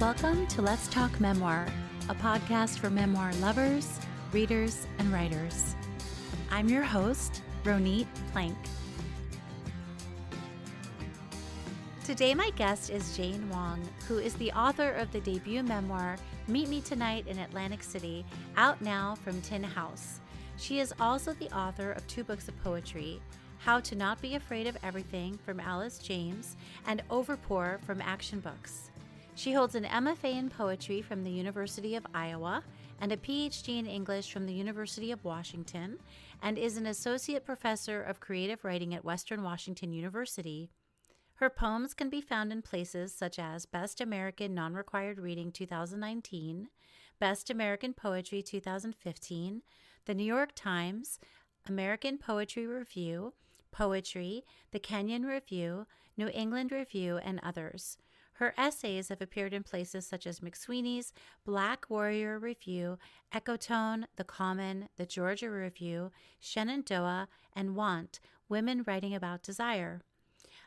Welcome to Let's Talk Memoir, a podcast for memoir lovers, readers, and writers. I'm your host, Ronit Plank. Today, my guest is Jane Wong, who is the author of the debut memoir, Meet Me Tonight in Atlantic City, out now from Tin House. She is also the author of two books of poetry How to Not Be Afraid of Everything from Alice James and Overpour from Action Books. She holds an MFA in poetry from the University of Iowa and a PhD in English from the University of Washington, and is an associate professor of creative writing at Western Washington University. Her poems can be found in places such as Best American Non Required Reading 2019, Best American Poetry 2015, The New York Times, American Poetry Review, Poetry, The Kenyon Review, New England Review, and others. Her essays have appeared in places such as McSweeney's, Black Warrior Review, Ecotone, The Common, The Georgia Review, Shenandoah, and Want Women Writing About Desire.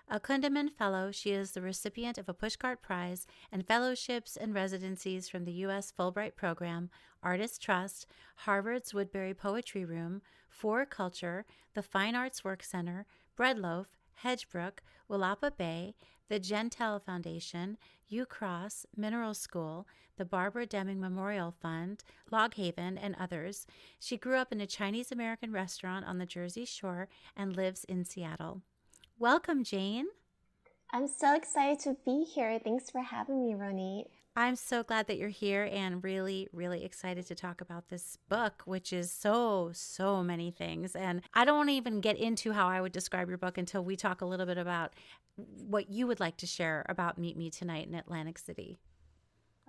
A Kundiman Fellow, she is the recipient of a Pushcart Prize and fellowships and residencies from the U.S. Fulbright Program, Artist Trust, Harvard's Woodbury Poetry Room, 4Culture, the Fine Arts Work Center, Breadloaf, Hedgebrook, Willapa Bay, the Jentel Foundation, UCross, Mineral School, the Barbara Deming Memorial Fund, Log Haven, and others. She grew up in a Chinese American restaurant on the Jersey Shore and lives in Seattle. Welcome, Jane. I'm so excited to be here. Thanks for having me, Ronit. I'm so glad that you're here and really, really excited to talk about this book, which is so, so many things. And I don't want to even get into how I would describe your book until we talk a little bit about what you would like to share about Meet Me Tonight in Atlantic City.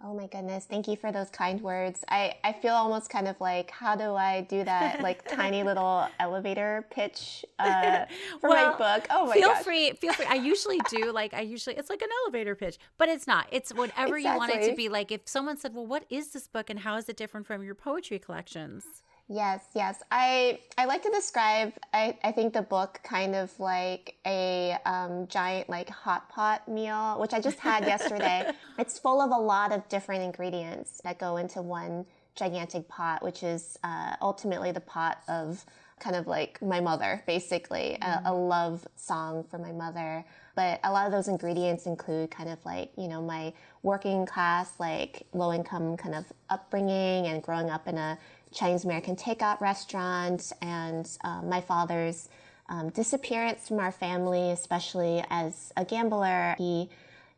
Oh my goodness. Thank you for those kind words. I, I feel almost kind of like, how do I do that like tiny little elevator pitch uh, for well, my book? Oh my Feel gosh. free. Feel free. I usually do like, I usually, it's like an elevator pitch, but it's not. It's whatever exactly. you want it to be. Like if someone said, well, what is this book and how is it different from your poetry collections? Yes, yes. I I like to describe I, I think the book kind of like a um, giant like hot pot meal, which I just had yesterday. It's full of a lot of different ingredients that go into one gigantic pot, which is uh, ultimately the pot of kind of like my mother, basically, mm-hmm. a, a love song for my mother. But a lot of those ingredients include kind of like, you know, my working class, like low income kind of upbringing and growing up in a Chinese American takeout restaurant and um, my father's um, disappearance from our family, especially as a gambler. He,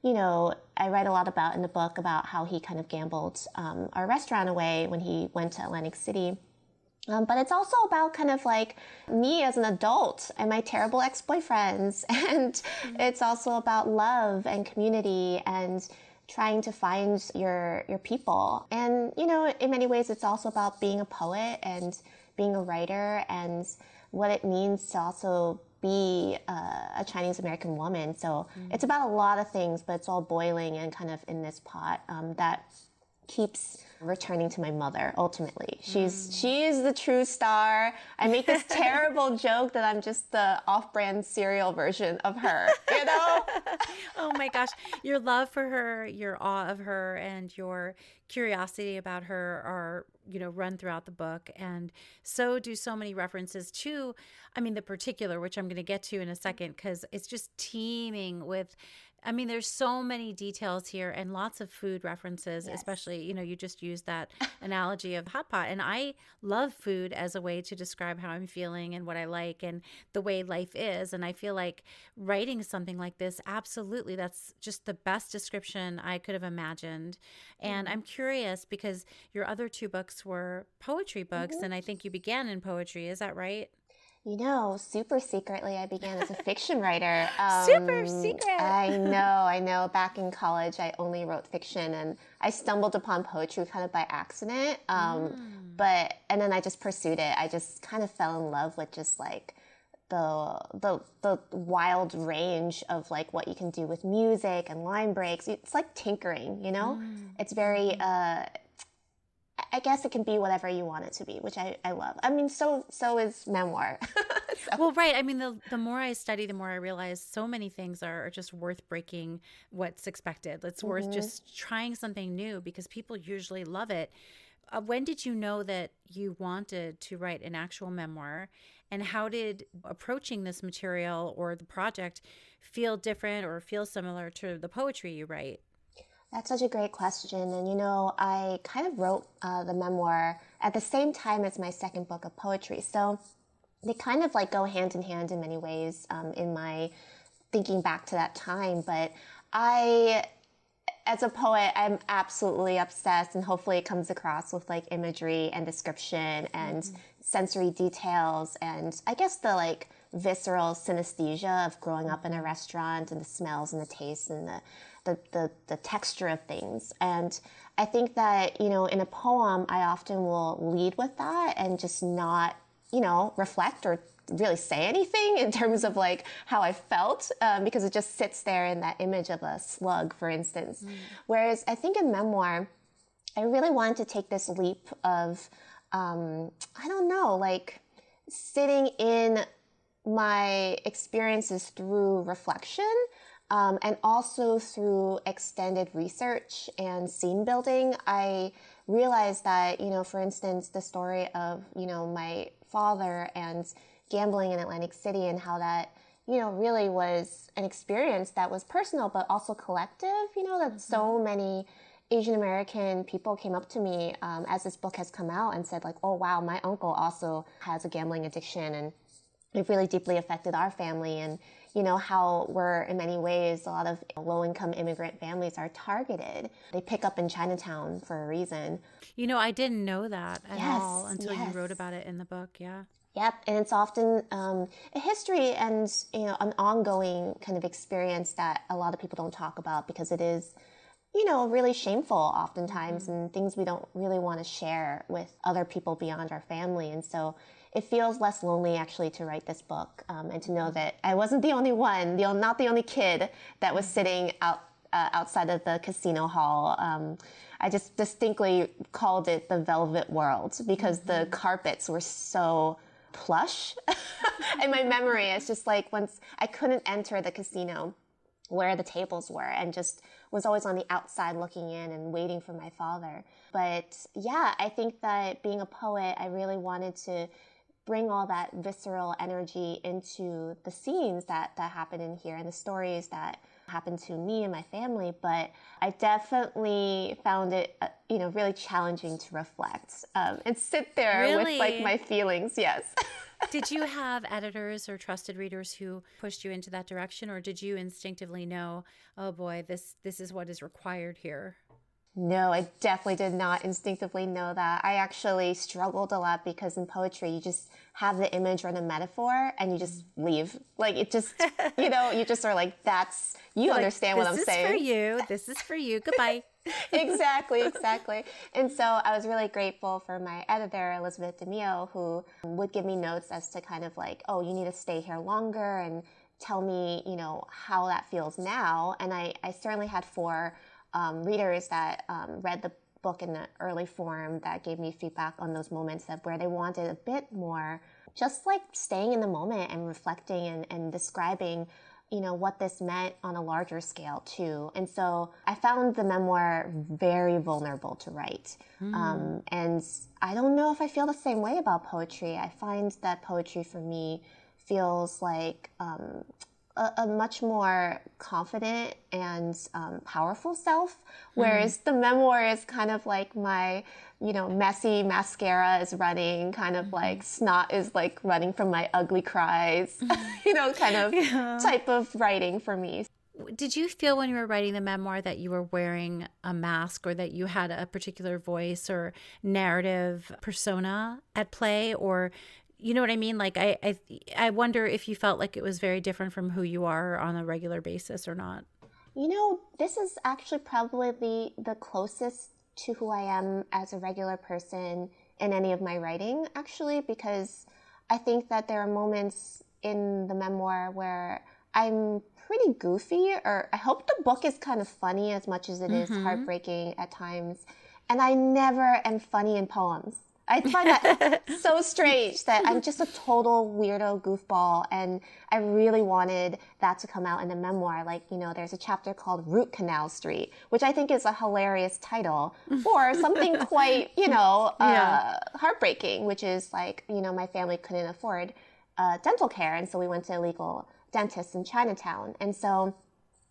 you know, I write a lot about in the book about how he kind of gambled um, our restaurant away when he went to Atlantic City. Um, but it's also about kind of like me as an adult and my terrible ex boyfriends. And mm-hmm. it's also about love and community and trying to find your your people. And you know, in many ways, it's also about being a poet and being a writer and what it means to also be uh, a Chinese American woman. So mm-hmm. it's about a lot of things, but it's all boiling and kind of in this pot um, that keeps returning to my mother ultimately. She's mm. she is the true star. I make this terrible joke that i'm just the off-brand cereal version of her you know? Oh my gosh. Your love for her your awe of her and your curiosity about her are you know run throughout the book. And so do so many references to i mean the particular which i'm going to get to in a second because it's just teeming with I mean, there's so many details here and lots of food references, yes. especially, you know, you just used that analogy of hot pot. And I love food as a way to describe how I'm feeling and what I like and the way life is. And I feel like writing something like this, absolutely, that's just the best description I could have imagined. And mm-hmm. I'm curious because your other two books were poetry books, mm-hmm. and I think you began in poetry. Is that right? You know, super secretly, I began as a fiction writer. Um, super secret. I know, I know. Back in college, I only wrote fiction, and I stumbled upon poetry kind of by accident. Um, mm. But and then I just pursued it. I just kind of fell in love with just like the the the wild range of like what you can do with music and line breaks. It's like tinkering, you know. Mm. It's very. Mm. Uh, I guess it can be whatever you want it to be, which I, I love. I mean, so so is memoir. So. Well, right. I mean, the the more I study, the more I realize so many things are, are just worth breaking what's expected. It's mm-hmm. worth just trying something new because people usually love it. Uh, when did you know that you wanted to write an actual memoir? And how did approaching this material or the project feel different or feel similar to the poetry you write? That's such a great question. And you know, I kind of wrote uh, the memoir at the same time as my second book of poetry. So they kind of like go hand in hand in many ways um, in my thinking back to that time. But I, as a poet, I'm absolutely obsessed, and hopefully it comes across with like imagery and description and mm-hmm. sensory details, and I guess the like visceral synesthesia of growing up in a restaurant and the smells and the tastes and the the, the, the texture of things. And I think that, you know, in a poem, I often will lead with that and just not, you know, reflect or really say anything in terms of like how I felt um, because it just sits there in that image of a slug, for instance. Mm. Whereas I think in memoir, I really wanted to take this leap of, um, I don't know, like sitting in my experiences through reflection um, and also through extended research and scene building, I realized that, you know, for instance, the story of, you know, my father and gambling in Atlantic City and how that, you know, really was an experience that was personal but also collective, you know, that mm-hmm. so many Asian American people came up to me um, as this book has come out and said, like, oh, wow, my uncle also has a gambling addiction and it really deeply affected our family. And, you know, how we're in many ways, a lot of low income immigrant families are targeted. They pick up in Chinatown for a reason. You know, I didn't know that at yes, all until yes. you wrote about it in the book. Yeah. Yep, and it's often um, a history and you know an ongoing kind of experience that a lot of people don't talk about because it is, you know, really shameful oftentimes mm-hmm. and things we don't really want to share with other people beyond our family. And so it feels less lonely actually to write this book um, and to know that I wasn't the only one, the, not the only kid that was sitting out uh, outside of the casino hall. Um, I just distinctly called it the velvet world because mm-hmm. the carpets were so plush. in my memory, it's just like once I couldn't enter the casino where the tables were and just was always on the outside looking in and waiting for my father. But yeah, I think that being a poet, I really wanted to bring all that visceral energy into the scenes that, that happen in here and the stories that happened to me and my family. But I definitely found it, uh, you know, really challenging to reflect um, and sit there really? with like my feelings. Yes. did you have editors or trusted readers who pushed you into that direction, or did you instinctively know, oh boy, this this is what is required here? No, I definitely did not instinctively know that. I actually struggled a lot because in poetry, you just have the image or the metaphor and you just mm-hmm. leave. Like it just, you know, you just are like, that's, you You're understand like, what I'm saying. This is for you. This is for you. Goodbye. exactly, exactly. And so I was really grateful for my editor, Elizabeth DeMeo, who would give me notes as to kind of like, oh, you need to stay here longer and tell me, you know, how that feels now. And I, I certainly had four um, readers that um, read the book in the early form that gave me feedback on those moments of where they wanted a bit more just like staying in the moment and reflecting and, and describing you know what this meant on a larger scale too. And so i found the memoir very vulnerable to write. Mm. um, and i don't know if i feel the same way about poetry. I find that poetry for me feels like um, a, a, much more confident and um, powerful self, whereas mm. the memoir is kind of like my, you know, messy mascara is running, kind of mm-hmm. like snot is like running from my ugly cries, you know, kind of yeah. type of writing for me. Did you feel when you were writing the memoir that you were wearing a mask or that you had a particular voice or narrative persona at play? Or you know what I mean? Like I, I I wonder if you felt like it was very different from who you are on a regular basis or not. You know, this is actually probably the, the closest to who I am as a regular person in any of my writing, actually, because I think that there are moments in the memoir where I'm pretty goofy, or I hope the book is kind of funny as much as it mm-hmm. is heartbreaking at times. And I never am funny in poems. I find that so strange that I'm just a total weirdo goofball. And I really wanted that to come out in the memoir. Like, you know, there's a chapter called Root Canal Street, which I think is a hilarious title for something quite, you know, uh, yeah. heartbreaking, which is like, you know, my family couldn't afford uh, dental care. And so we went to illegal dentists in Chinatown. And so,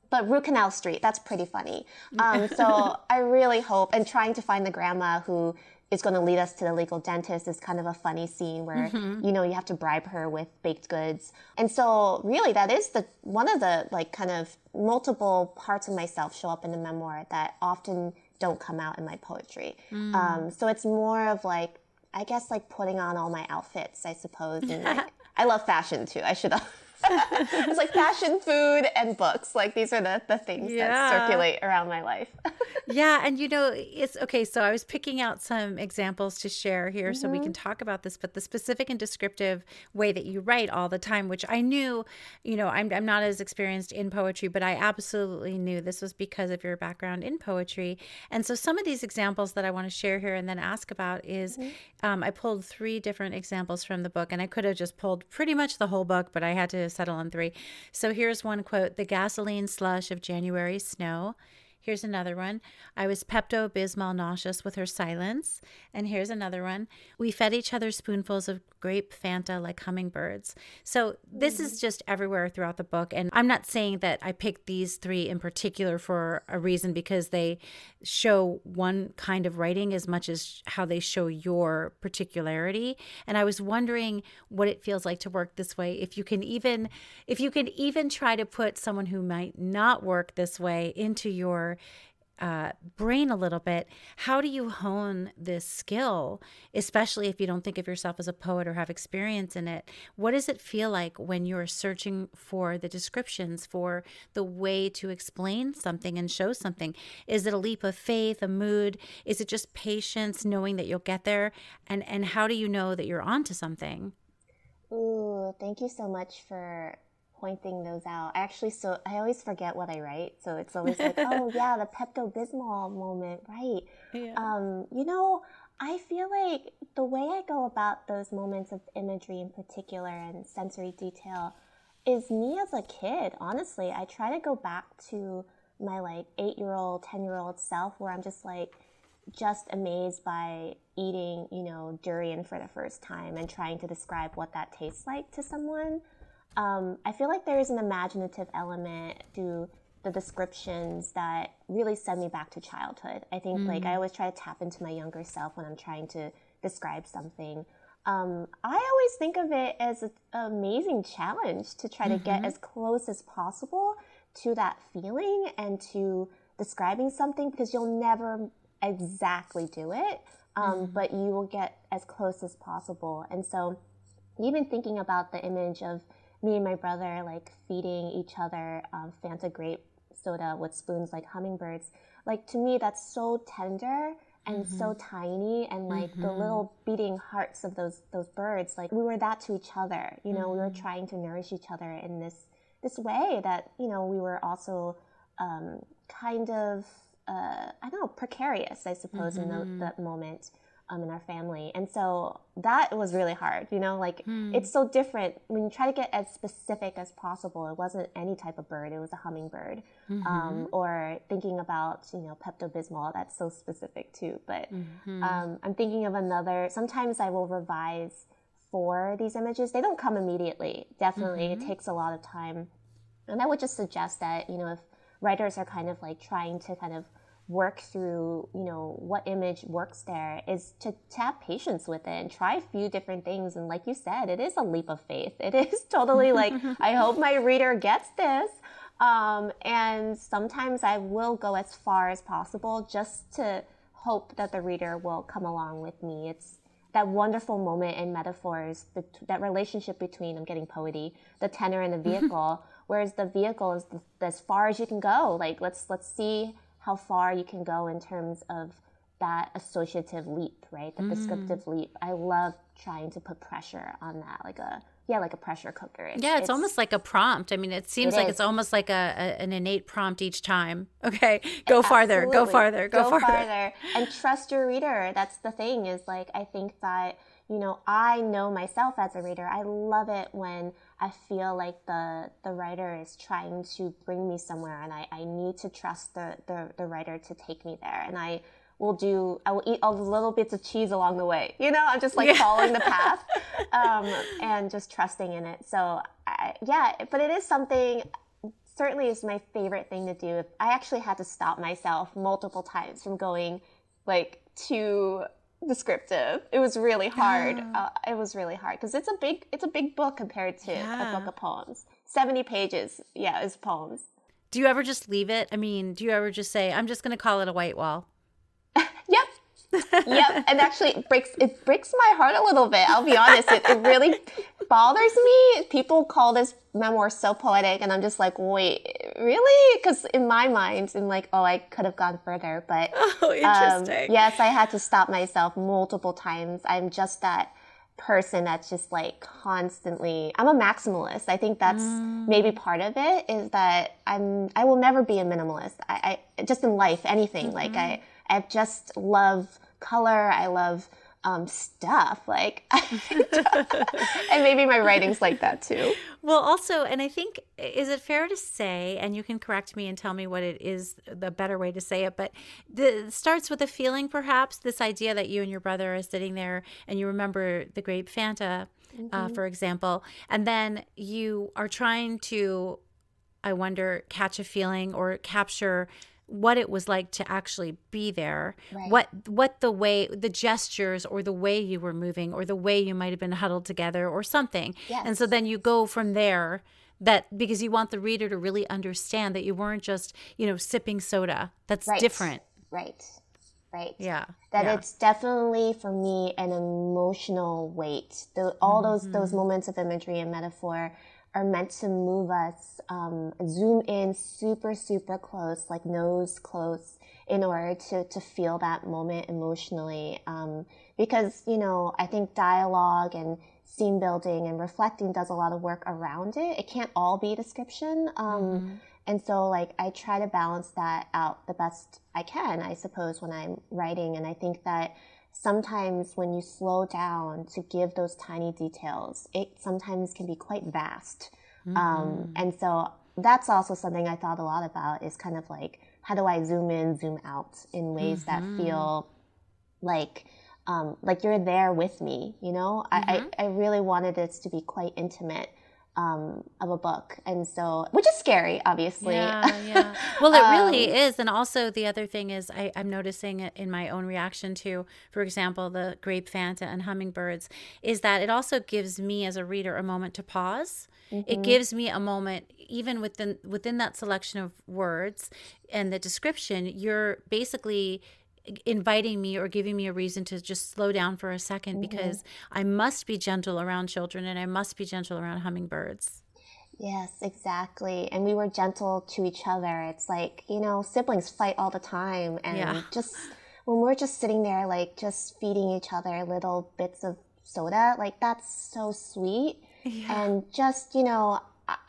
but Root Canal Street, that's pretty funny. Um, so I really hope, and trying to find the grandma who is going to lead us to the legal dentist is kind of a funny scene where mm-hmm. you know you have to bribe her with baked goods and so really that is the one of the like kind of multiple parts of myself show up in the memoir that often don't come out in my poetry mm. um, so it's more of like i guess like putting on all my outfits i suppose and like i love fashion too i should it's like fashion, food, and books. Like these are the, the things yeah. that circulate around my life. yeah. And you know, it's okay. So I was picking out some examples to share here mm-hmm. so we can mm-hmm. talk about this, but the specific and descriptive way that you write all the time, which I knew, you know, I'm, I'm not as experienced in poetry, but I absolutely knew this was because of your background in poetry. And so some of these examples that I want to share here and then ask about is mm-hmm. um, I pulled three different examples from the book, and I could have just pulled pretty much the whole book, but I had to settle on three. So here's one quote The gasoline slush of January snow. Here's another one. I was Pepto Bismol nauseous with her silence. And here's another one. We fed each other spoonfuls of grape Fanta like hummingbirds. So this mm-hmm. is just everywhere throughout the book. And I'm not saying that I picked these three in particular for a reason because they show one kind of writing as much as how they show your particularity. And I was wondering what it feels like to work this way. If you can even if you can even try to put someone who might not work this way into your uh, brain a little bit, how do you hone this skill, especially if you don't think of yourself as a poet or have experience in it? What does it feel like when you're searching for the descriptions, for the way to explain something and show something? Is it a leap of faith, a mood? Is it just patience, knowing that you'll get there? And and how do you know that you're onto something? Ooh, thank you so much for pointing those out. I actually so I always forget what I write, so it's always like, oh yeah, the Pepto Bismol moment, right? Yeah. Um, you know, I feel like the way I go about those moments of imagery in particular and sensory detail is me as a kid. Honestly, I try to go back to my like eight year old, ten year old self, where I'm just like just amazed by eating, you know, durian for the first time and trying to describe what that tastes like to someone um, I feel like there is an imaginative element to the descriptions that really send me back to childhood. I think mm. like I mm. always try to tap into my younger self when I'm trying to describe something. Um, I always think of it as an amazing challenge to try mm-hmm. to get mm-hmm. as close as possible to that feeling and to describing something because you'll never exactly do it, um, mm. but you will get as close as possible. And so, even thinking about the image of me and my brother like feeding each other um, Fanta grape soda with spoons like hummingbirds. Like to me, that's so tender and mm-hmm. so tiny and like mm-hmm. the little beating hearts of those those birds like we were that to each other you know mm-hmm. we were mm-hmm. trying to nourish each other in this this way that you know we were also um, kind of uh, i don't know precarious i suppose in the, mm-hmm. that moment um, in our family. And so that was really hard, you know, like hmm. it's so different when you try to get as specific as possible. It wasn't any type of bird, it was a hummingbird. Mm-hmm. Um, or thinking about, you know, Pepto Bismol, that's so specific too. But mm-hmm. um, I'm thinking of another, sometimes I will revise for these images. They don't come immediately. Definitely, mm-hmm. it takes a lot of time. And I would just suggest that, you know, if writers are kind of like trying to kind of work through, you know, what image works there is to, to have patience with it and try a few different things. And like you said, it is a leap of faith. It is totally like, I hope my reader gets this. Um, and sometimes I will go as far as possible just to hope that the reader will come along with me. It's that wonderful moment in metaphors, that relationship between, I'm getting poety, the tenor and the vehicle, whereas the vehicle is the, as far as you can go. Like, let's, let's see how far you can go in terms of that associative leap, right? The mm. prescriptive leap. I love trying to put pressure on that, like a yeah, like a pressure cooker. It's, yeah, it's, it's, almost like a prompt. I mean, it seems it like is. it's almost like a, a, an innate prompt each time. Okay, go farther, go farther, go, go farther. farther, and trust your reader. That's the thing. Is like I think that you know I know myself as a reader. I love it when I feel like the the writer is trying to bring me somewhere, and I, I need to trust the, the the writer to take me there, and I will do i will eat all the little bits of cheese along the way you know? I'm just like yeah. following the path um, and just trusting in it. So I, yeah but it is something certainly is my favorite thing to do. I actually had to stop myself multiple times from going like too descriptive. It was really hard. Uh, it was really hard because it's a big it's a big book compared to yeah. a book of poems. 70 pages yeah is poems. Do you ever just leave it? I mean do you ever just say i'm just going to call it a white wall yep. And actually it breaks it breaks my heart a little bit. I'll be honest. It, it really bothers me. People call this memoir so poetic and I'm just like, wait, really? Because in my mind, I'm like, oh, I could have gone further. But oh, interesting. Um, yes, I had to stop myself multiple times. I'm just that person that's just like constantly I'm a maximalist. I think that's mm. maybe part of it is that I'm I will never be a minimalist. I, I just in life, anything. Mm-hmm. Like I I just love color. I love um, stuff like and maybe my writing's like that too well also and i think is it fair to say and you can correct me and tell me what it is the better way to say it but the, it starts with a feeling perhaps this idea that you and your brother are sitting there and you remember the grape fanta uh, mm-hmm. uh, for example and then you are trying to i wonder catch a feeling or capture what it was like to actually be there right. what what the way the gestures or the way you were moving or the way you might have been huddled together or something yes. and so then you go from there that because you want the reader to really understand that you weren't just you know sipping soda that's right. different right right yeah that yeah. it's definitely for me an emotional weight the, all mm-hmm. those those moments of imagery and metaphor are meant to move us, um, zoom in super, super close, like nose close, in order to, to feel that moment emotionally. Um, because, you know, I think dialogue and scene building and reflecting does a lot of work around it. It can't all be description. Um, mm-hmm. And so, like, I try to balance that out the best I can, I suppose, when I'm writing. And I think that sometimes when you slow down to give those tiny details, it sometimes can be quite vast. Um, mm-hmm. Um, and so that's also something I thought a lot about is kind of like, how do I zoom in, zoom out in ways mm-hmm. that feel like, um, like you're there with me, you know? Mm-hmm. I, I, I really wanted this to be quite intimate um, of a book. And so, which is scary, obviously. Yeah, yeah. Well, it really um, is. And also, the other thing is, I, I'm noticing it in my own reaction to, for example, the grape Fanta and hummingbirds, is that it also gives me as a reader a moment to pause. Mm-hmm. It gives me a moment, even within within that selection of words and the description. You're basically inviting me or giving me a reason to just slow down for a 2nd mm-hmm. because I must be gentle around children and I must be gentle around hummingbirds. Yes, exactly. And we were gentle to each other. It's like, you know, siblings fight all the time. And yeah. just when we're just sitting there, like just feeding each other little bits of soda, like that's so sweet. Yeah. And just, you know,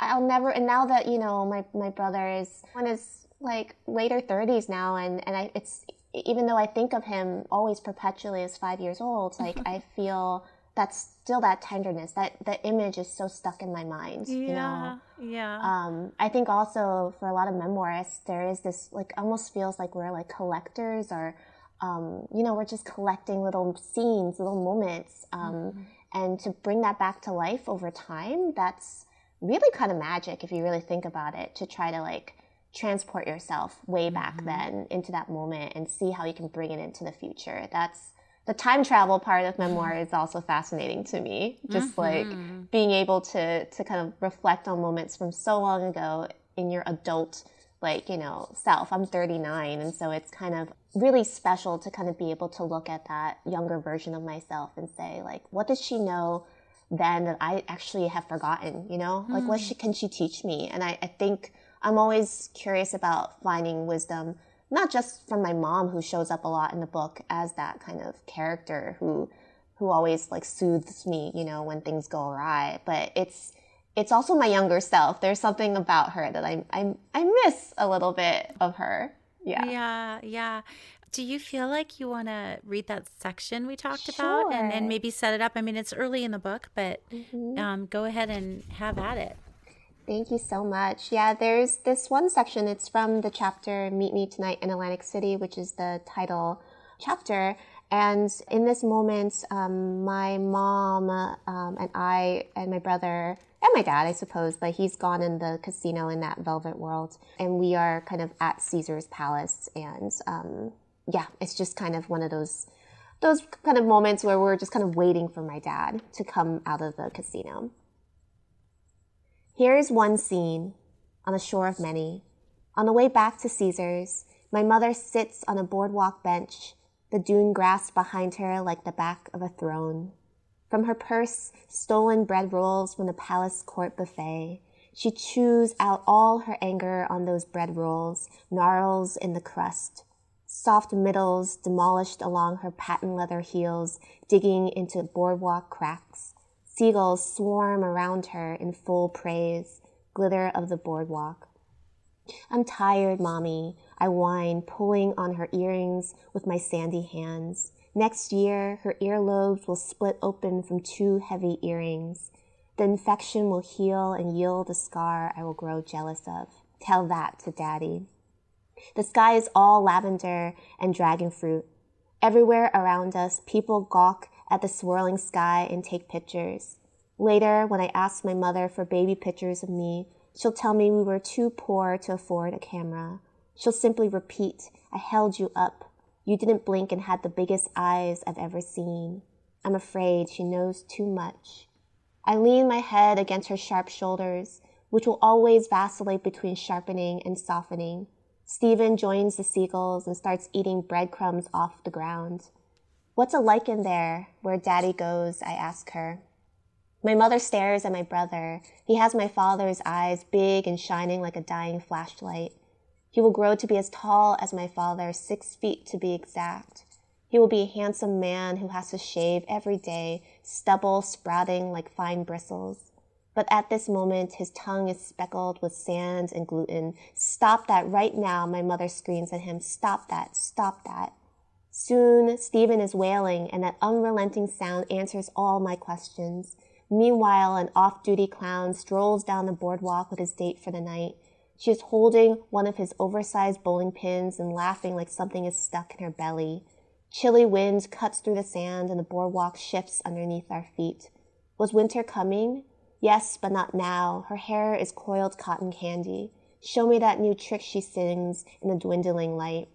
I'll never, and now that, you know, my, my brother is, one is like later 30s now, and, and I, it's, even though I think of him always perpetually as five years old, like I feel that's still that tenderness. That the image is so stuck in my mind. Yeah, you know? yeah. Um, I think also for a lot of memoirists, there is this like almost feels like we're like collectors, or um, you know, we're just collecting little scenes, little moments, um, mm-hmm. and to bring that back to life over time, that's really kind of magic if you really think about it. To try to like transport yourself way back mm-hmm. then into that moment and see how you can bring it into the future. That's the time travel part of memoir is also fascinating to me. Just mm-hmm. like being able to to kind of reflect on moments from so long ago in your adult like, you know, self. I'm 39 and so it's kind of really special to kind of be able to look at that younger version of myself and say like what does she know then that I actually have forgotten, you know? Mm. Like what mm. she, can she teach me? And I, I think I'm always curious about finding wisdom, not just from my mom, who shows up a lot in the book as that kind of character who who always like soothes me, you know, when things go awry. But it's it's also my younger self. There's something about her that I I I miss a little bit of her. Yeah. Yeah, yeah. Do you feel like you want to read that section we talked sure. about and, and maybe set it up? I mean, it's early in the book, but mm-hmm. um, go ahead and have at it. Thank you so much. Yeah, there's this one section. It's from the chapter Meet Me Tonight in Atlantic City, which is the title chapter. And in this moment, um, my mom um, and I and my brother and my dad, I suppose, but he's gone in the casino in that velvet world. And we are kind of at Caesar's palace. And um, yeah, it's just kind of one of those those kind of moments where we're just kind of waiting for my dad to come out of the casino. Here is one scene on the shore of many. On the way back to Caesar's, my mother sits on a boardwalk bench, the dune grass behind her like the back of a throne. From her purse, stolen bread rolls from the palace court buffet. She chews out all her anger on those bread rolls, gnarls in the crust. Soft middles demolished along her patent leather heels, digging into boardwalk cracks. Seagulls swarm around her in full praise, glitter of the boardwalk. I'm tired, mommy. I whine, pulling on her earrings with my sandy hands. Next year, her earlobes will split open from two heavy earrings. The infection will heal and yield a scar I will grow jealous of. Tell that to daddy. The sky is all lavender and dragon fruit. Everywhere around us, people gawk at the swirling sky and take pictures. Later, when I ask my mother for baby pictures of me, she'll tell me we were too poor to afford a camera. She'll simply repeat, I held you up. You didn't blink and had the biggest eyes I've ever seen. I'm afraid she knows too much. I lean my head against her sharp shoulders, which will always vacillate between sharpening and softening. Stephen joins the seagulls and starts eating breadcrumbs off the ground. What's a lichen there where daddy goes? I ask her. My mother stares at my brother. He has my father's eyes, big and shining like a dying flashlight. He will grow to be as tall as my father, six feet to be exact. He will be a handsome man who has to shave every day, stubble sprouting like fine bristles. But at this moment, his tongue is speckled with sand and gluten. Stop that right now, my mother screams at him. Stop that, stop that. Soon, Stephen is wailing, and that unrelenting sound answers all my questions. Meanwhile, an off-duty clown strolls down the boardwalk with his date for the night. She is holding one of his oversized bowling pins and laughing like something is stuck in her belly. Chilly wind cuts through the sand and the boardwalk shifts underneath our feet. Was winter coming? Yes, but not now. Her hair is coiled cotton candy. Show me that new trick she sings in the dwindling light.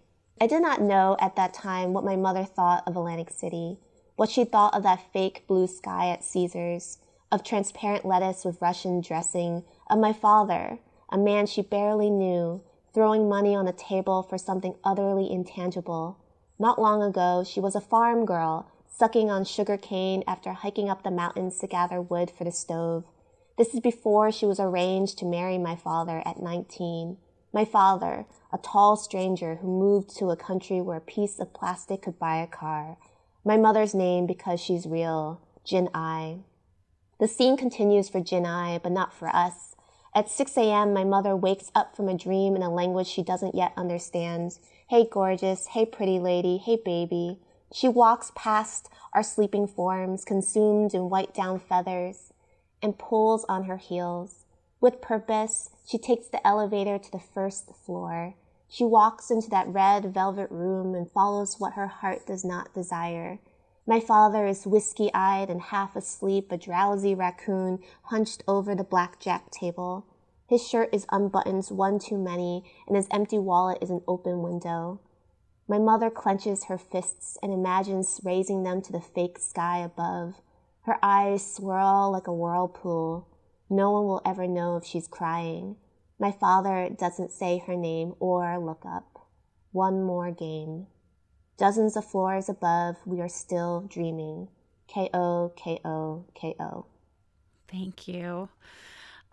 I did not know at that time what my mother thought of Atlantic City, what she thought of that fake blue sky at Caesar's, of transparent lettuce with Russian dressing, of my father, a man she barely knew, throwing money on a table for something utterly intangible. Not long ago, she was a farm girl, sucking on sugar cane after hiking up the mountains to gather wood for the stove. This is before she was arranged to marry my father at 19. My father, a tall stranger who moved to a country where a piece of plastic could buy a car. My mother's name because she's real, Jin Ai. The scene continues for Jin Ai, but not for us. At 6 a.m., my mother wakes up from a dream in a language she doesn't yet understand. Hey, gorgeous. Hey, pretty lady. Hey, baby. She walks past our sleeping forms, consumed in white down feathers, and pulls on her heels. With purpose, she takes the elevator to the first floor. She walks into that red velvet room and follows what her heart does not desire. My father is whiskey eyed and half asleep, a drowsy raccoon hunched over the blackjack table. His shirt is unbuttoned one too many, and his empty wallet is an open window. My mother clenches her fists and imagines raising them to the fake sky above. Her eyes swirl like a whirlpool. No one will ever know if she's crying. My father doesn't say her name or look up. One more game. Dozens of floors above, we are still dreaming. K-O, K-O, K-O. Thank you.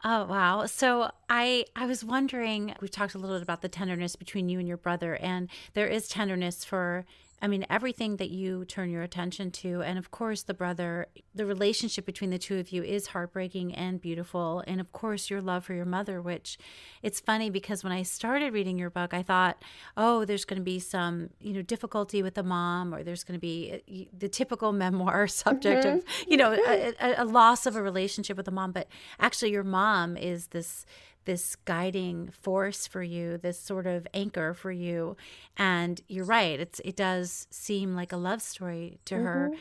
Oh wow. So I I was wondering we've talked a little bit about the tenderness between you and your brother and there is tenderness for I mean, everything that you turn your attention to, and of course, the brother, the relationship between the two of you is heartbreaking and beautiful. And of course, your love for your mother, which it's funny because when I started reading your book, I thought, oh, there's going to be some, you know, difficulty with the mom, or there's going to be uh, the typical memoir subject mm-hmm. of, you know, a, a, a loss of a relationship with the mom. But actually, your mom is this this guiding force for you, this sort of anchor for you. And you're right, it's it does seem like a love story to mm-hmm. her.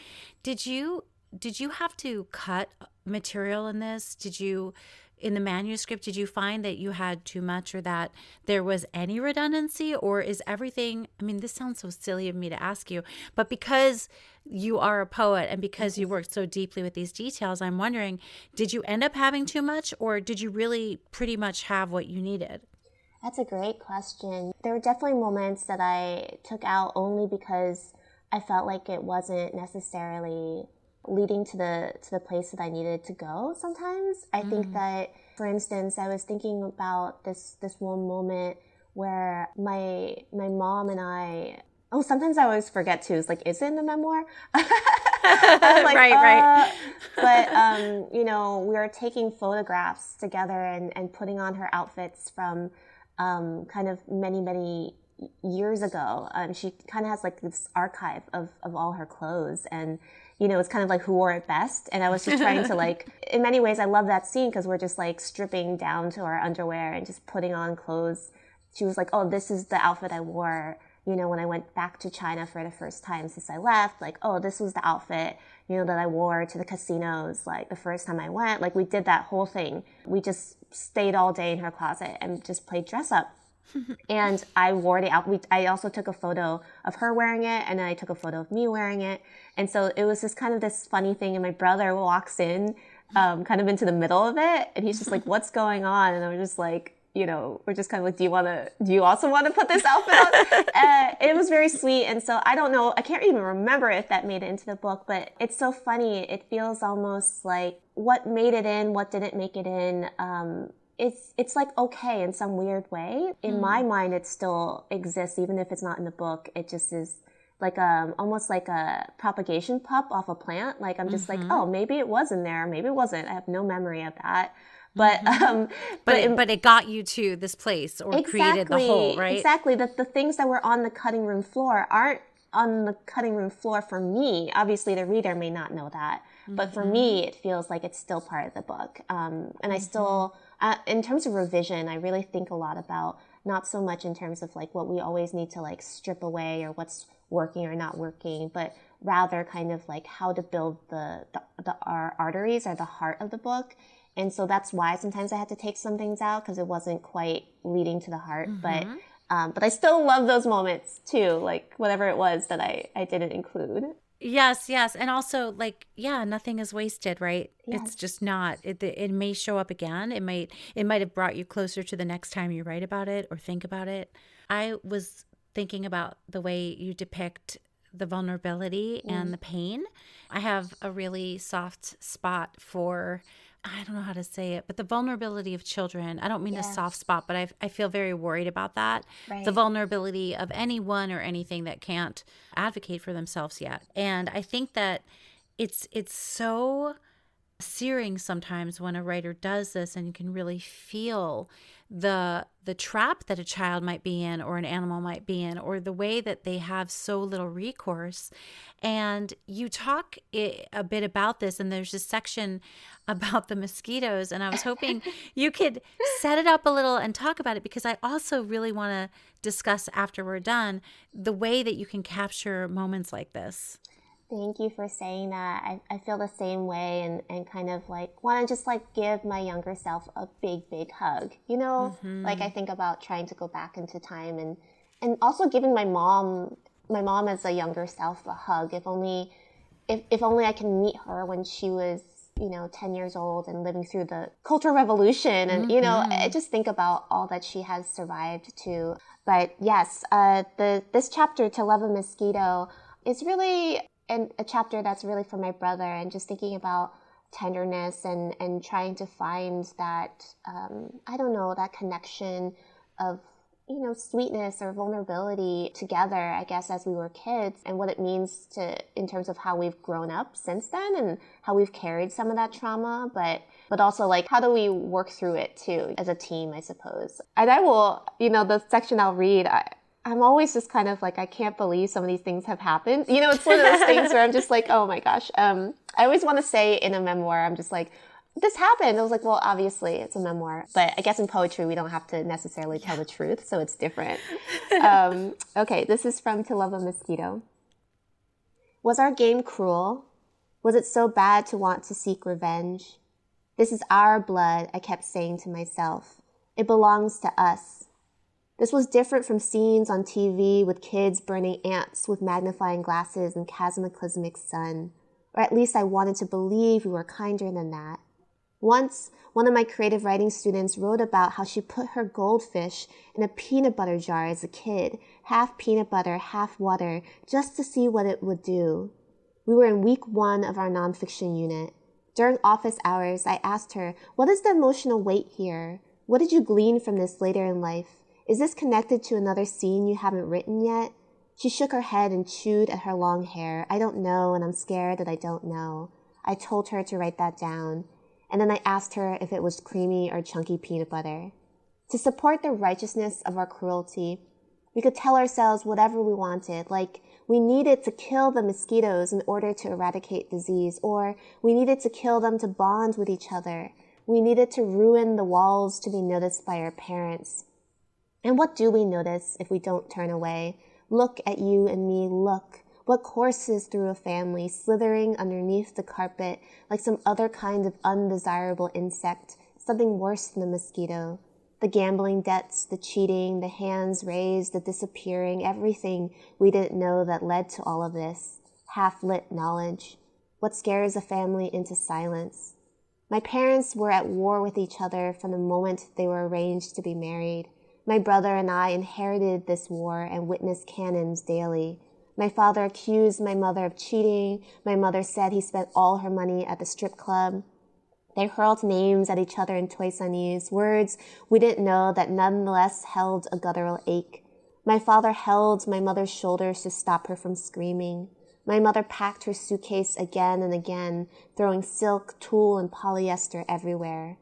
Did you did you have to cut material in this? Did you in the manuscript did you find that you had too much or that there was any redundancy or is everything i mean this sounds so silly of me to ask you but because you are a poet and because you mm-hmm. worked so deeply with these details i'm wondering did you end up having too much or did you really pretty much have what you needed? That's a great question. There were definitely moments that i took out only because i felt like it wasn't necessarily leading to the to the place that I needed to go sometimes. I mm. think that for instance, I was thinking about this this one moment where my my mom and I oh sometimes I always forget too. It's like is it in the memoir? like, right, uh, right. but um, you know, we were taking photographs together and, and putting on her outfits from um, kind of many, many years ago. Um, she kind of has like this archive of, of all her clothes and you know, it's kind of like who wore it best. And I was just trying to like, in many ways, I love that scene because we're just like stripping down to our underwear and just putting on clothes. She was like, oh, this is the outfit I wore, you know, when I went back to China for the first time since I left. Like, oh, this was the outfit, you know, that I wore to the casinos, like the first time I went. Like, we did that whole thing. We just stayed all day in her closet and just played dress up and I wore the outfit. I also took a photo of her wearing it, and then I took a photo of me wearing it. And so it was just kind of this funny thing. And my brother walks in, um, kind of into the middle of it, and he's just like, "What's going on?" And I'm just like, you know, we're just kind of like, "Do you want to? Do you also want to put this outfit on?" uh, it was very sweet, and so I don't know. I can't even remember if that made it into the book, but it's so funny. It feels almost like what made it in, what didn't make it in. Um, it's it's like okay in some weird way. In mm. my mind, it still exists, even if it's not in the book. It just is like um almost like a propagation pup off a plant. Like I'm just mm-hmm. like, oh, maybe it was in there, maybe it wasn't. I have no memory of that. But mm-hmm. um, but but it, but it, got you to this place or exactly, created the whole, right? Exactly. That the things that were on the cutting room floor aren't on the cutting room floor for me. Obviously, the reader may not know that, mm-hmm. but for me, mm-hmm. it feels like it's still part of the book. Um, and I still mm-hmm uh, in terms of revision, I really think a lot about not so much in terms of like what we always need to like strip away or what's working or not working, but rather kind of like how to build the, the, the our arteries or the heart of the book. And so that's why sometimes I had to take some things out because it wasn't quite leading to the heart. Mm-hmm. But um, but I still love those moments too, like whatever it was that I, I didn't include. Yes, yes. And also like yeah, nothing is wasted, right? Yes. It's just not. It it may show up again. It might it might have brought you closer to the next time you write about it or think about it. I was thinking about the way you depict the vulnerability mm. and the pain. I have a really soft spot for I don't know how to say it, but the vulnerability of children. I don't mean yes. a soft spot, but I, I feel very worried about that. Right. The vulnerability of anyone or anything that can't advocate for themselves yet. And I think that it's it's so searing sometimes when a writer does this and you can really feel the the trap that a child might be in or an animal might be in or the way that they have so little recourse. And you talk a bit about this and there's a section about the mosquitoes and i was hoping you could set it up a little and talk about it because i also really want to discuss after we're done the way that you can capture moments like this Thank you for saying that. I, I feel the same way and, and kind of like want to just like give my younger self a big, big hug. You know, mm-hmm. like I think about trying to go back into time and, and also giving my mom, my mom as a younger self a hug. If only, if, if only I can meet her when she was, you know, 10 years old and living through the cultural revolution. And, mm-hmm. you know, I mm-hmm. just think about all that she has survived to. But yes, uh, the, this chapter, To Love a Mosquito, is really and a chapter that's really for my brother and just thinking about tenderness and and trying to find that um, I don't know that connection of you know, sweetness or vulnerability together, I guess, as we were kids and what it means to, in terms of how we've grown up since then and how we've carried some of that trauma, but, but also like, how do we work through it too as a team, I suppose. And I will, you know, the section I'll read, I, I'm always just kind of like, I can't believe some of these things have happened. You know, it's one of those things where I'm just like, oh my gosh. Um, I always want to say in a memoir, I'm just like, this happened. I was like, well, obviously it's a memoir, but I guess in poetry we don't have to necessarily tell the truth, so it's different. um, okay, this is from To Love a Mosquito. Was our game cruel? Was it so bad to want to seek revenge? This is our blood, I kept saying to myself. It belongs to us. This was different from scenes on TV with kids burning ants with magnifying glasses and cataclysmic sun. Or at least I wanted to believe we were kinder than that. Once, one of my creative writing students wrote about how she put her goldfish in a peanut butter jar as a kid, half peanut butter, half water, just to see what it would do. We were in week one of our nonfiction unit. During office hours, I asked her, What is the emotional weight here? What did you glean from this later in life? Is this connected to another scene you haven't written yet? She shook her head and chewed at her long hair. I don't know, and I'm scared that I don't know. I told her to write that down and then I asked her if it was creamy or chunky peanut butter. To support the righteousness of our cruelty, we could tell ourselves whatever we wanted, like we needed to kill the mosquitoes in order to eradicate disease, or we needed to kill them to bond with each other. We needed to ruin the walls to be noticed by our parents. And what do we notice if we don't turn away? Look at you and me, look. What courses through a family, slithering underneath the carpet like some other kind of undesirable insect, something worse than a mosquito. The gambling debts, the cheating, the hands raised, the disappearing, everything we didn't know that led to all of this. Half lit knowledge. What scares a family into silence. My parents were at war with each other from the moment they were arranged to be married. My brother and I inherited this war and witnessed cannons daily. My father accused my mother of cheating. My mother said he spent all her money at the strip club. They hurled names at each other in Toisanese, words we didn't know that nonetheless held a guttural ache. My father held my mother's shoulders to stop her from screaming. My mother packed her suitcase again and again, throwing silk, tulle, and polyester everywhere.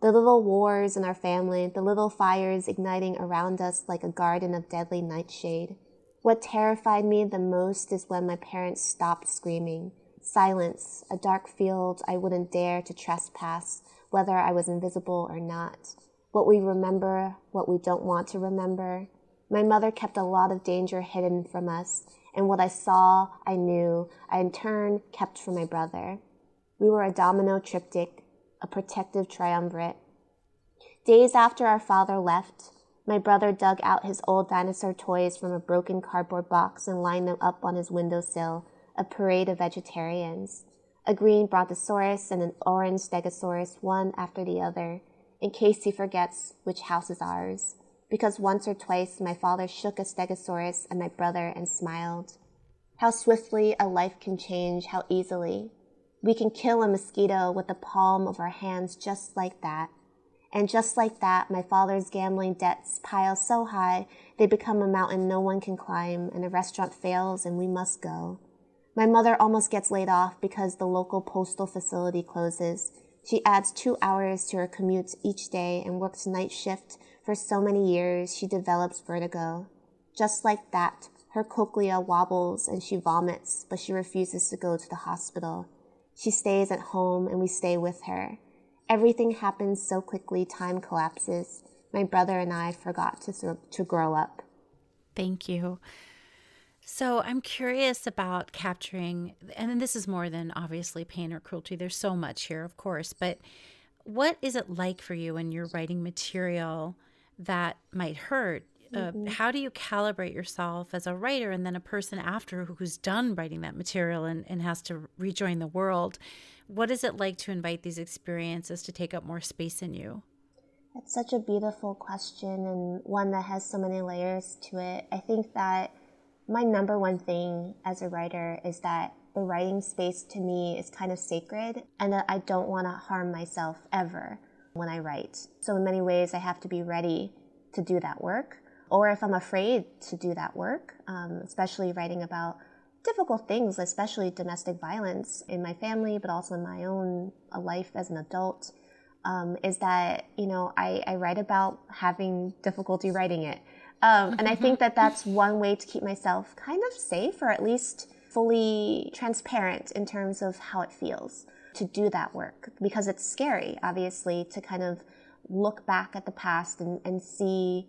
The little wars in our family, the little fires igniting around us like a garden of deadly nightshade. What terrified me the most is when my parents stopped screaming. Silence, a dark field I wouldn't dare to trespass, whether I was invisible or not. What we remember, what we don't want to remember. My mother kept a lot of danger hidden from us, and what I saw, I knew, I in turn kept from my brother. We were a domino triptych, a protective triumvirate. Days after our father left, my brother dug out his old dinosaur toys from a broken cardboard box and lined them up on his windowsill, a parade of vegetarians. A green brontosaurus and an orange stegosaurus, one after the other, in case he forgets which house is ours. Because once or twice my father shook a stegosaurus at my brother and smiled. How swiftly a life can change, how easily. We can kill a mosquito with the palm of our hands just like that. And just like that, my father's gambling debts pile so high they become a mountain no one can climb, and the restaurant fails and we must go. My mother almost gets laid off because the local postal facility closes. She adds two hours to her commute each day and works night shift for so many years she develops vertigo. Just like that, her cochlea wobbles and she vomits, but she refuses to go to the hospital. She stays at home and we stay with her. Everything happens so quickly, time collapses. My brother and I forgot to, to grow up. Thank you. So I'm curious about capturing, and this is more than obviously pain or cruelty. There's so much here, of course, but what is it like for you when you're writing material that might hurt? Uh, mm-hmm. how do you calibrate yourself as a writer and then a person after who's done writing that material and, and has to rejoin the world what is it like to invite these experiences to take up more space in you? That's such a beautiful question and one that has so many layers to it. I think that my number one thing as a writer is that the writing space to me is kind of sacred and that I don't want to harm myself ever when I write. So, in many ways, I have to be ready to do that work. Or if I'm afraid to do that work, um, especially writing about difficult things, especially domestic violence in my family, but also in my own uh, life as an adult, um, is that, you know, I, I, write about having difficulty writing it. Um, and I think that that's one way to keep myself kind of safe or at least fully transparent in terms of how it feels to do that work because it's scary, obviously, to kind of look back at the past and, and see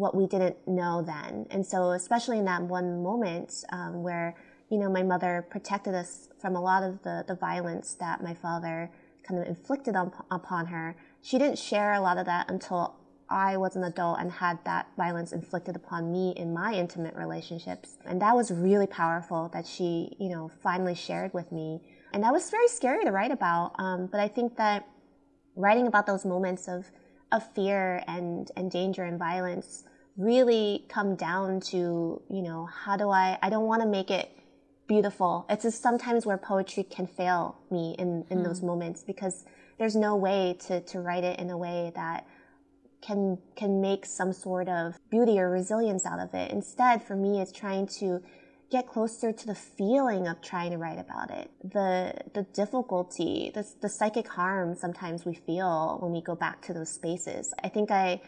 what we didn't know then. And so, especially in that one moment um, where, you know, my mother protected us from a lot of the, the violence that my father kind of inflicted on, upon her, she didn't share a lot of that until I was an adult and had that violence inflicted upon me in my intimate relationships. And that was really powerful that she, you know, finally shared with me. And that was very scary to write about. Um, but I think that writing about those moments of, of fear and, and danger and violence really come down to, you know, how do I, I don't want to make it beautiful. It's just sometimes where poetry can fail me in, in hmm. those moments because there's no way to, to write it in a way that can can make some sort of beauty or resilience out of it. Instead, for me, it's trying to get closer to the feeling of trying to write about it, the the difficulty, the, the psychic harm sometimes we feel when we go back to those spaces. I think I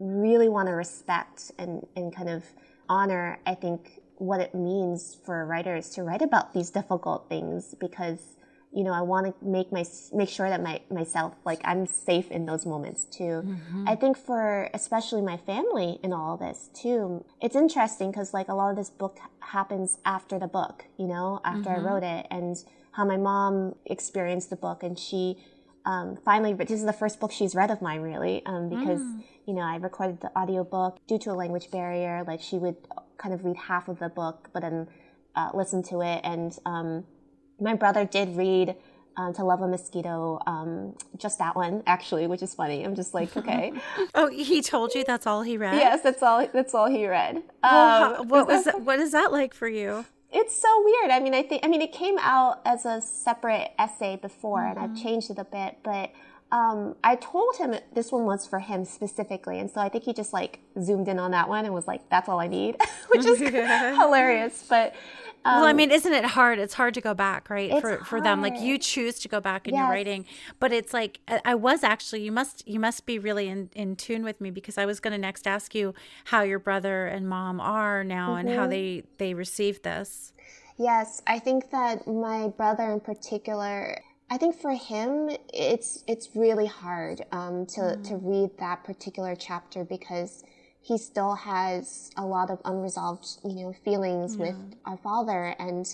really want to respect and, and kind of honor, I think, what it means for writers to write about these difficult things because you know, I want to make my make sure that my myself like I'm safe in those moments too. Mm-hmm. I think for especially my family in all this too. It's interesting because like a lot of this book happens after the book, you know, after mm-hmm. I wrote it, and how my mom experienced the book, and she um, finally this is the first book she's read of mine really um, because mm. you know I recorded the audiobook due to a language barrier. Like she would kind of read half of the book, but then uh, listen to it and. Um, my brother did read um, to love a mosquito um, just that one actually which is funny i'm just like okay oh he told you that's all he read yes that's all that's all he read well, um, what was that, what is that like for you it's so weird i mean i think i mean it came out as a separate essay before mm-hmm. and i've mm-hmm. changed it a bit but um, I told him this one was for him specifically, and so I think he just like zoomed in on that one and was like, "That's all I need," which is hilarious. But um, well, I um, mean, isn't it hard? It's hard to go back, right? For hard. for them, like you choose to go back in yes. your writing, but it's like I was actually. You must you must be really in in tune with me because I was going to next ask you how your brother and mom are now mm-hmm. and how mm-hmm. they they received this. Yes, I think that my brother in particular. I think for him, it's it's really hard um, to mm. to read that particular chapter because he still has a lot of unresolved, you know, feelings yeah. with our father. And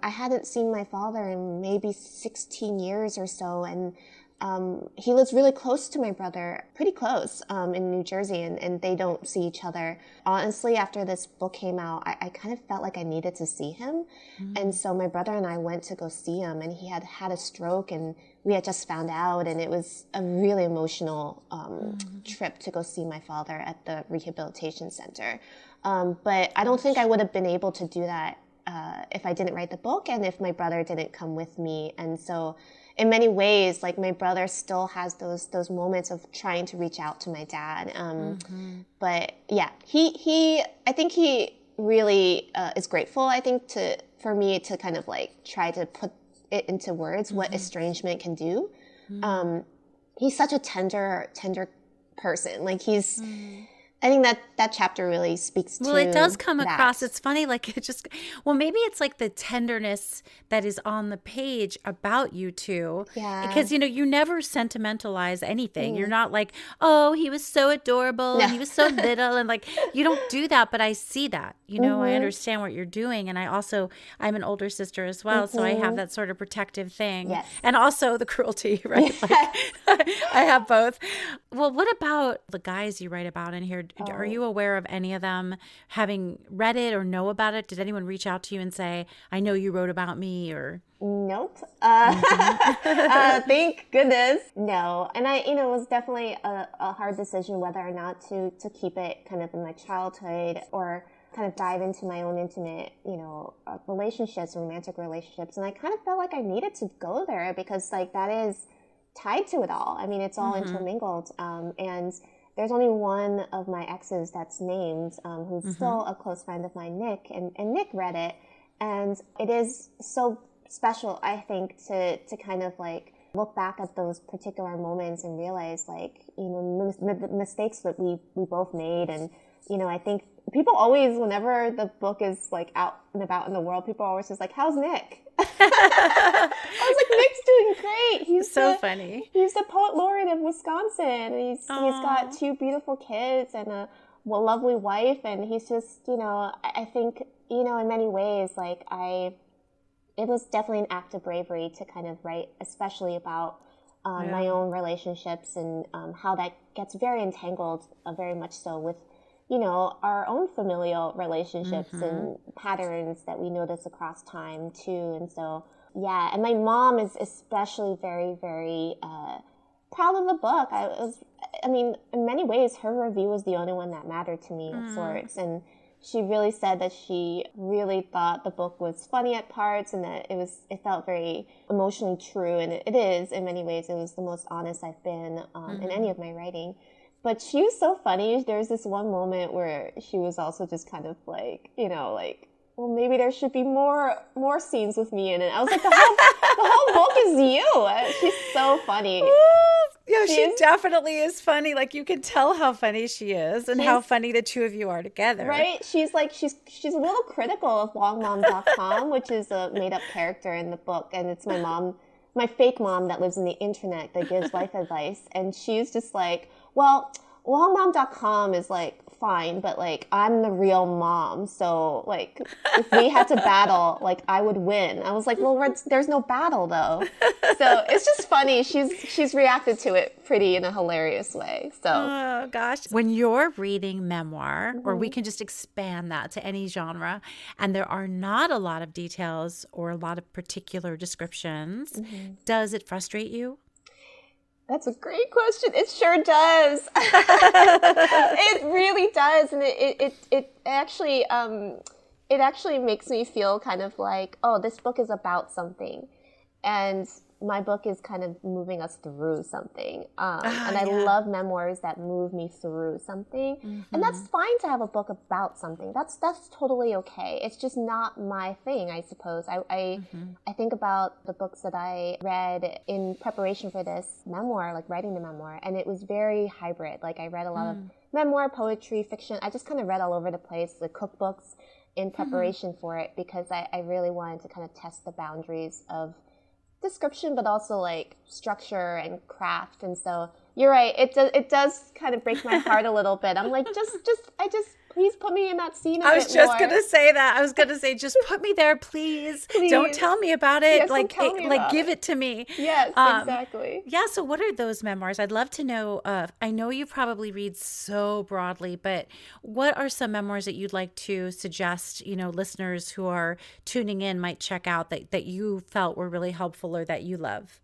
I hadn't seen my father in maybe 16 years or so. And um, he lives really close to my brother, pretty close um, in New Jersey, and, and they don't see each other. Honestly, after this book came out, I, I kind of felt like I needed to see him. Mm-hmm. And so my brother and I went to go see him, and he had had a stroke and we had just found out, and it was a really emotional um, mm-hmm. trip to go see my father at the rehabilitation center. Um, but I don't think I would have been able to do that uh, if I didn't write the book and if my brother didn't come with me. And so, in many ways, like my brother still has those those moments of trying to reach out to my dad. Um, mm-hmm. But yeah, he he I think he really uh, is grateful. I think to for me to kind of like try to put it into words mm-hmm. what estrangement can do. Mm-hmm. Um, he's such a tender, tender person. Like he's. Mm-hmm. I think that that chapter really speaks well, to. Well, it does come that. across. It's funny, like it just. Well, maybe it's like the tenderness that is on the page about you two. Yeah. Because you know you never sentimentalize anything. Mm. You're not like, oh, he was so adorable no. and he was so little, and like you don't do that. But I see that. You know, mm-hmm. I understand what you're doing, and I also I'm an older sister as well, mm-hmm. so I have mm-hmm. that sort of protective thing, yes. and also the cruelty, right? like, I have both. Well, what about the guys you write about in here? Oh. Are you aware of any of them having read it or know about it? Did anyone reach out to you and say, "I know you wrote about me," or? Nope. Uh, mm-hmm. uh, thank goodness. No. And I, you know, it was definitely a, a hard decision whether or not to to keep it kind of in my childhood or kind of dive into my own intimate, you know, uh, relationships, romantic relationships. And I kind of felt like I needed to go there because like that is tied to it all. I mean, it's all mm-hmm. intermingled. Um, and there's only one of my exes that's named, um, who's mm-hmm. still a close friend of mine, Nick, and, and Nick read it. And it is so special, I think, to, to kind of like look back at those particular moments and realize like, you know, the mistakes that we, we both made. And, you know, I think people always, whenever the book is like out and about in the world, people are always just like, how's Nick? I was like, Nick's doing great. He's so the, funny. He's the poet laureate of Wisconsin. And he's Aww. he's got two beautiful kids and a well, lovely wife, and he's just you know I think you know in many ways like I it was definitely an act of bravery to kind of write, especially about um, yeah. my own relationships and um, how that gets very entangled, uh, very much so with you know, our own familial relationships mm-hmm. and patterns that we notice across time too. And so, yeah, and my mom is especially very, very uh, proud of the book. I was, I mean, in many ways, her review was the only one that mattered to me mm. of sorts. And she really said that she really thought the book was funny at parts and that it was, it felt very emotionally true. And it, is in many ways. It was the most honest I've been um, mm-hmm. in any of my writing. But she was so funny. There's this one moment where she was also just kind of like, you know, like, well, maybe there should be more more scenes with me in it. I was like, the whole, the whole book is you. She's so funny. Yeah, she, she definitely is funny. Like you can tell how funny she is and how funny the two of you are together. Right? She's like she's she's a little critical of wongmom.com, which is a made up character in the book and it's my mom, my fake mom that lives in the internet that gives life advice and she's just like well, wongmom.com is like fine, but like I'm the real mom. So like if we had to battle, like I would win. I was like, well, there's no battle though. So it's just funny. She's she's reacted to it pretty in a hilarious way. So oh gosh, when you're reading memoir, mm-hmm. or we mm-hmm. can just expand that to any genre, and there are not a lot of details or a lot of particular descriptions, mm-hmm. does it frustrate you? That's a great question. It sure does. it really does, and it it it, actually um, it actually makes me feel kind of like, oh, this book is about something, and my book is kind of moving us through something. Um, ah, and I yeah. love memoirs that move me through something. Mm-hmm. And that's mm-hmm. fine to have a book about something. That's that's totally okay. It's just not my thing, I suppose. I I, mm-hmm. I think about the books that I read in preparation for this memoir, like writing the memoir, and it was very hybrid. Like I read a lot mm. of memoir, poetry, fiction. I just kind of read all over the place, the cookbooks in mm-hmm. preparation mm-hmm. for it because I, I really wanted to kind of test the boundaries of description, but also like structure and craft. And so you're right. It does, it does kind of break my heart a little bit. I'm like, just, just, I just, please put me in that scene. I was just gonna say that. I was gonna say, just put me there, please. please. Don't tell me about it. Yes, like, it, like, give it. it. to me. Yes, um, exactly. Yeah. So, what are those memoirs? I'd love to know. Uh, I know you probably read so broadly, but what are some memoirs that you'd like to suggest? You know, listeners who are tuning in might check out that that you felt were really helpful or that you love.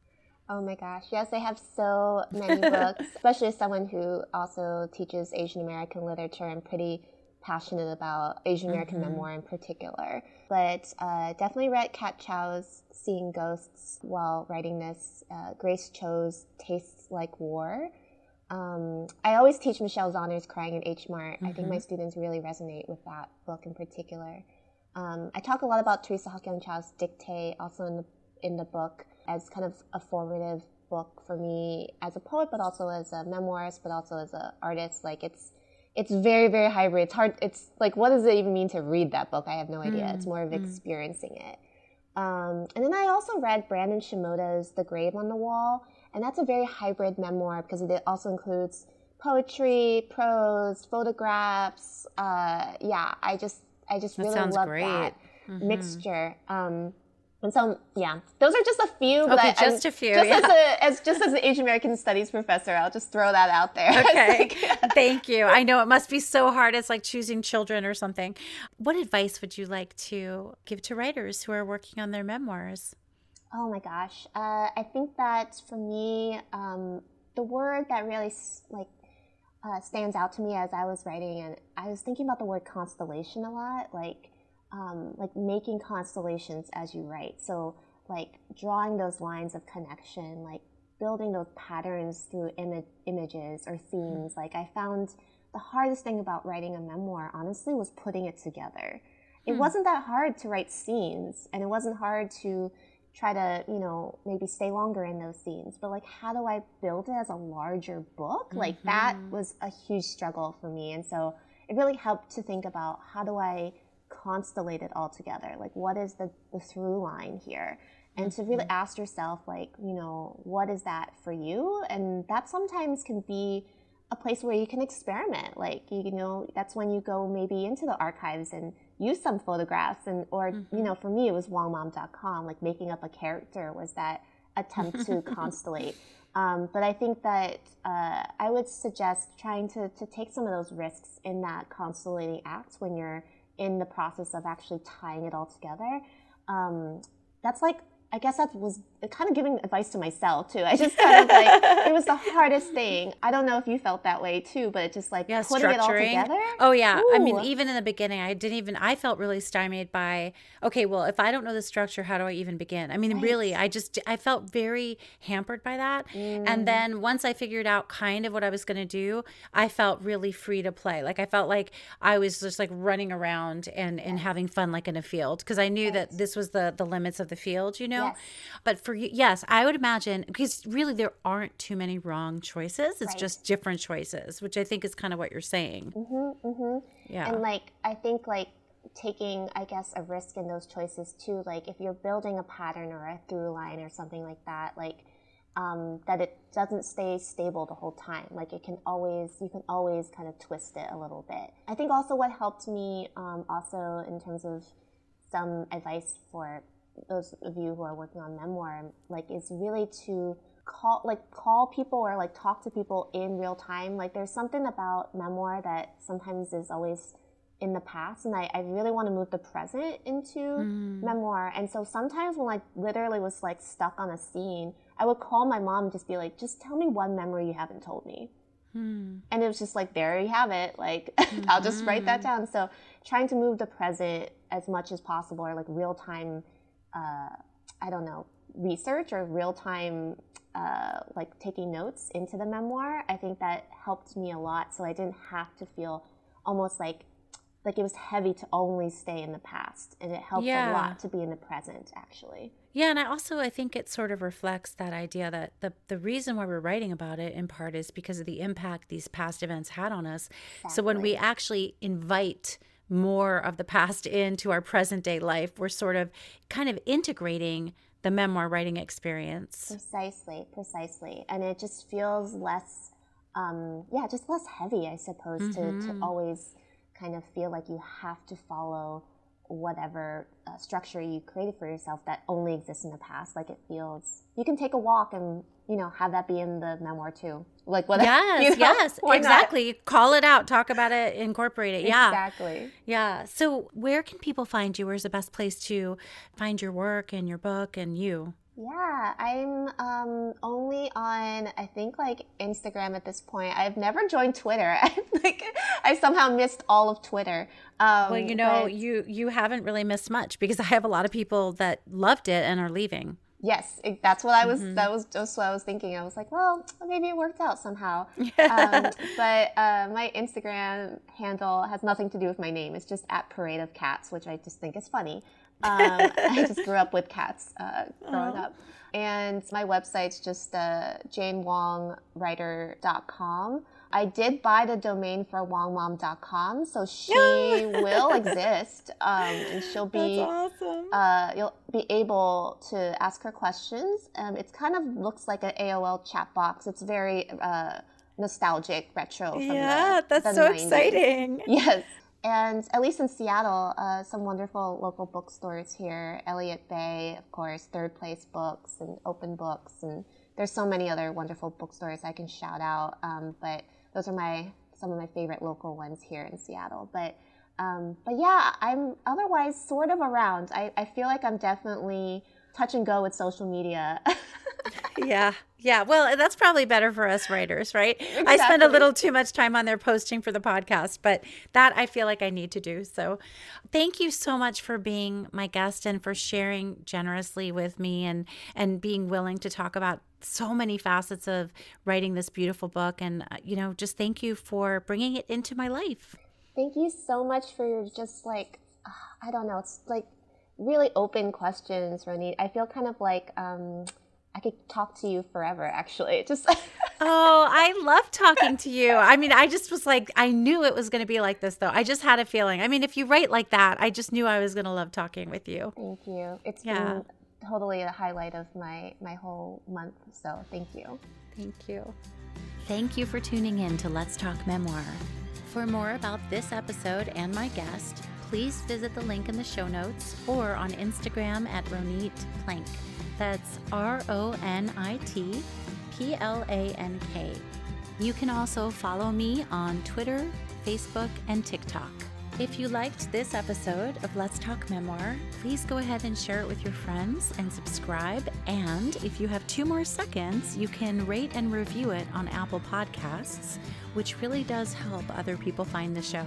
Oh my gosh, yes, I have so many books, especially as someone who also teaches Asian American literature. I'm pretty passionate about Asian American mm-hmm. memoir in particular. But uh, definitely read Kat Chow's Seeing Ghosts while writing this. Uh, Grace Cho's Tastes Like War. Um, I always teach Michelle Zauner's Crying in H Mart. Mm-hmm. I think my mm-hmm. students really resonate with that book in particular. Um, I talk a lot about Teresa Hak-Young Chow's Dictee also in the, in the book as kind of a formative book for me as a poet, but also as a memoirist, but also as an artist. Like it's it's very very hybrid. It's hard it's like what does it even mean to read that book? I have no idea. Mm, it's more of mm. experiencing it. Um, and then i also read brandon shimoda's the grave on the wall and that's a very hybrid memoir because it also includes poetry prose photographs uh, yeah i just i just that really love that mm-hmm. mixture. Um, and so, yeah, those are just a few. But okay, I, just a few. Just yeah. as a as just as an Asian American Studies professor, I'll just throw that out there. Okay, thank you. I know it must be so hard. It's like choosing children or something. What advice would you like to give to writers who are working on their memoirs? Oh my gosh, uh, I think that for me, um, the word that really like uh, stands out to me as I was writing, and I was thinking about the word constellation a lot, like um, like making constellations as you write. So like drawing those lines of connection, like building those patterns through Im- images or themes. Like I found the hardest thing about writing a memoir, honestly, was putting it together. It hmm. wasn't that hard to write scenes, and it wasn't hard to try to, you know, maybe stay longer in those scenes. But like, how do I build it as a larger book? Like, mm-hmm. that was a huge struggle for me. And so it really helped to think about how do I constellate it all together? Like, what is the, the through line here? And mm-hmm. to really mm-hmm. ask yourself, like, you know, what is that for you? And that sometimes can be a place where you can experiment. Like, you know, that's when you go maybe into the archives and use some photographs and, or, mm-hmm. you know, for me, it was wongmom.com, like making up a character was that attempt to constellate. Um, but I think that uh, I would suggest trying to, to take some of those risks in that constellating act when you're in the process of actually tying it all together. Um, that's like I guess that was kind of giving advice to myself too. I just kind of like it was the hardest thing. I don't know if you felt that way too, but just like yeah, putting it all together. Oh yeah, Ooh. I mean, even in the beginning, I didn't even. I felt really stymied by. Okay, well, if I don't know the structure, how do I even begin? I mean, right. really, I just I felt very hampered by that. Mm. And then once I figured out kind of what I was going to do, I felt really free to play. Like I felt like I was just like running around and and having fun like in a field because I knew that this was the the limits of the field. You know know? Yes. But for you, yes, I would imagine because really there aren't too many wrong choices. It's right. just different choices, which I think is kind of what you're saying. Mm-hmm, mm-hmm. Yeah. And like, I think like taking, I guess, a risk in those choices too. Like if you're building a pattern or a through line or something like that, like, um, that it doesn't stay stable the whole time. Like it can always, you can always kind of twist it a little bit. I think also what helped me, um, also in terms of some advice for those of you who are working on memoir, like is really to call like call people or like talk to people in real time. Like there's something about memoir that sometimes is always in the past and I, I really want to move the present into mm. memoir. And so sometimes when I literally was like stuck on a scene, I would call my mom and just be like, just tell me one memory you haven't told me. Hmm. And it was just like, there you have it. Like, mm-hmm. I'll just write that mm-hmm. down. So, trying to move the present as much as possible or like real time uh, I don't know, research or real time, uh, like taking notes into the memoir, I think that helped me a lot. So I didn't have to feel almost like like it was heavy to only stay in the past and it helped yeah. a lot to be in the present actually yeah and i also i think it sort of reflects that idea that the, the reason why we're writing about it in part is because of the impact these past events had on us exactly. so when we actually invite more of the past into our present day life. We're sort of kind of integrating the memoir writing experience. Precisely, precisely. And it just feels less, um, yeah, just less heavy, I suppose, mm-hmm. to, to mm-hmm. always kind of feel like you have to follow whatever uh, structure you created for yourself that only exists in the past. Like it feels, you can take a walk and you know, have that be in the memoir too. Like what? Yes, you know, yes, exactly. Not? Call it out, talk about it, incorporate it. Yeah, exactly. Yeah. So, where can people find you? Where's the best place to find your work and your book and you? Yeah, I'm um, only on I think like Instagram at this point. I've never joined Twitter. I like I somehow missed all of Twitter. Um, well, you know, but... you you haven't really missed much because I have a lot of people that loved it and are leaving. Yes, it, that's what I was. Mm-hmm. That was just what I was thinking. I was like, well, maybe it worked out somehow. um, but uh, my Instagram handle has nothing to do with my name. It's just at Parade of Cats, which I just think is funny. Um, I just grew up with cats uh, growing up. And my website's just uh, janewongwriter.com. I did buy the domain for wongmom.com, so she will exist, um, and she'll be. Awesome. Uh, you'll be able to ask her questions. Um, it kind of looks like an AOL chat box. It's very uh, nostalgic, retro. From yeah, the, that's the so 90s. exciting. Yes. And at least in Seattle, uh, some wonderful local bookstores here. Elliott Bay, of course, Third Place Books and Open Books, and there's so many other wonderful bookstores I can shout out. Um, but those are my some of my favorite local ones here in Seattle. But um, but yeah, I'm otherwise sort of around. I, I feel like I'm definitely touch and go with social media. yeah. Yeah. Well, that's probably better for us writers, right? Exactly. I spend a little too much time on there posting for the podcast, but that I feel like I need to do. So thank you so much for being my guest and for sharing generously with me and and being willing to talk about so many facets of writing this beautiful book and uh, you know, just thank you for bringing it into my life. Thank you so much for your just like uh, I don't know, it's like really open questions, Ronit. I feel kind of like um, I could talk to you forever, actually. Just oh, I love talking to you. I mean, I just was like, I knew it was going to be like this, though. I just had a feeling. I mean, if you write like that, I just knew I was going to love talking with you. Thank you. It's yeah. been totally the highlight of my my whole month. So thank you. Thank you. Thank you for tuning in to Let's Talk Memoir. For more about this episode and my guest, please visit the link in the show notes or on Instagram at Ronit Plank. That's R O N I T P L A N K. You can also follow me on Twitter, Facebook, and TikTok. If you liked this episode of Let's Talk Memoir, please go ahead and share it with your friends and subscribe. And if you have two more seconds, you can rate and review it on Apple Podcasts, which really does help other people find the show.